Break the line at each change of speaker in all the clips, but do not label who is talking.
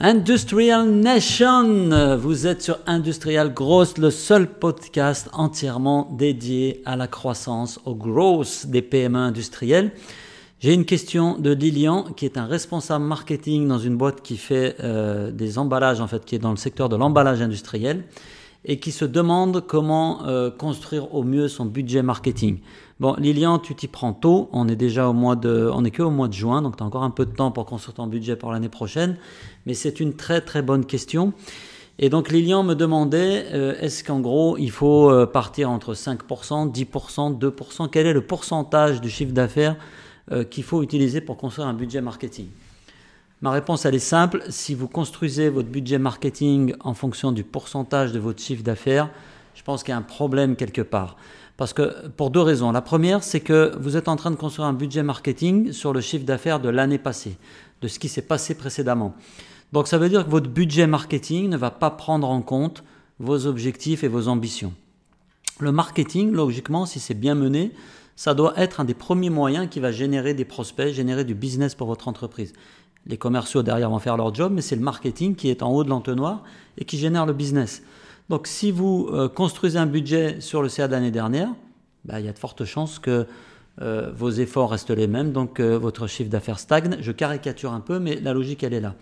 Industrial Nation, vous êtes sur Industrial Growth, le seul podcast entièrement dédié à la croissance, au growth des PME industrielles. J'ai une question de Lilian, qui est un responsable marketing dans une boîte qui fait euh, des emballages, en fait, qui est dans le secteur de l'emballage industriel, et qui se demande comment euh, construire au mieux son budget marketing. Bon, Lilian, tu t'y prends tôt. On est déjà au mois de, on est que au mois de juin, donc tu as encore un peu de temps pour construire ton budget pour l'année prochaine. Mais c'est une très très bonne question. Et donc Lilian me demandait, euh, est-ce qu'en gros il faut euh, partir entre 5%, 10%, 2% Quel est le pourcentage du chiffre d'affaires euh, qu'il faut utiliser pour construire un budget marketing? Ma réponse elle est simple. Si vous construisez votre budget marketing en fonction du pourcentage de votre chiffre d'affaires, je pense qu'il y a un problème quelque part. Parce que pour deux raisons. La première, c'est que vous êtes en train de construire un budget marketing sur le chiffre d'affaires de l'année passée, de ce qui s'est passé précédemment. Donc ça veut dire que votre budget marketing ne va pas prendre en compte vos objectifs et vos ambitions. Le marketing, logiquement, si c'est bien mené, ça doit être un des premiers moyens qui va générer des prospects, générer du business pour votre entreprise. Les commerciaux derrière vont faire leur job, mais c'est le marketing qui est en haut de l'entonnoir et qui génère le business. Donc si vous euh, construisez un budget sur le CA de l'année dernière, bah, il y a de fortes chances que euh, vos efforts restent les mêmes, donc euh, votre chiffre d'affaires stagne. Je caricature un peu, mais la logique, elle est là.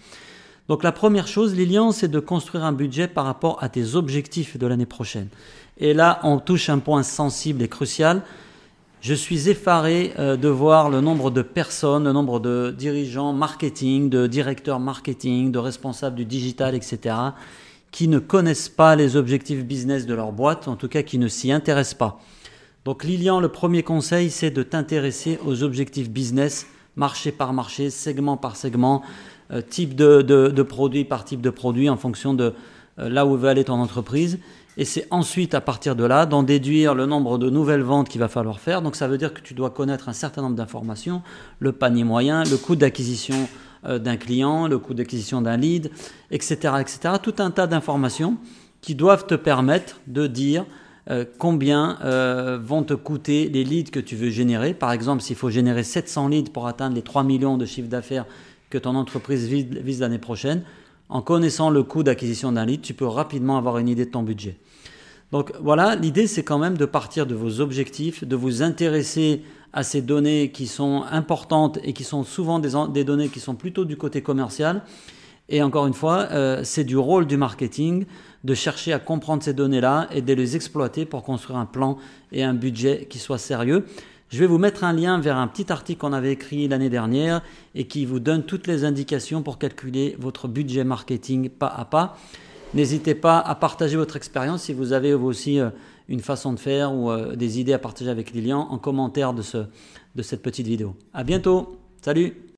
Donc la première chose, Lilian, c'est de construire un budget par rapport à tes objectifs de l'année prochaine. Et là, on touche un point sensible et crucial. Je suis effaré de voir le nombre de personnes, le nombre de dirigeants marketing, de directeurs marketing, de responsables du digital, etc., qui ne connaissent pas les objectifs business de leur boîte, en tout cas qui ne s'y intéressent pas. Donc Lilian, le premier conseil, c'est de t'intéresser aux objectifs business, marché par marché, segment par segment, euh, type de, de, produit par type de produit, en fonction de euh, là où veut aller ton entreprise. Et c'est ensuite, à partir de là, d'en déduire le nombre de nouvelles ventes qu'il va falloir faire. Donc ça veut dire que tu dois connaître un certain nombre d'informations, le panier moyen, le coût d'acquisition euh, d'un client, le coût d'acquisition d'un lead, etc., etc. Tout un tas d'informations qui doivent te permettre de dire euh, combien euh, vont te coûter les leads que tu veux générer. Par exemple, s'il faut générer 700 leads pour atteindre les 3 millions de chiffre d'affaires que ton entreprise vise l'année prochaine, en connaissant le coût d'acquisition d'un lead, tu peux rapidement avoir une idée de ton budget. Donc voilà, l'idée c'est quand même de partir de vos objectifs, de vous intéresser à ces données qui sont importantes et qui sont souvent des, données qui sont plutôt du côté commercial. Et encore une fois, euh, c'est du rôle du marketing de chercher à comprendre ces données-là et de les exploiter pour construire un plan et un budget qui soit sérieux. Je vais vous mettre un lien vers un petit article qu'on avait écrit l'année dernière et qui vous donne toutes les indications pour calculer votre budget marketing pas à pas. N'hésitez pas à partager votre expérience si vous avez aussi euh, une façon de faire ou euh, des idées à partager avec Lilian en commentaire de, de cette petite vidéo. À bientôt. Salut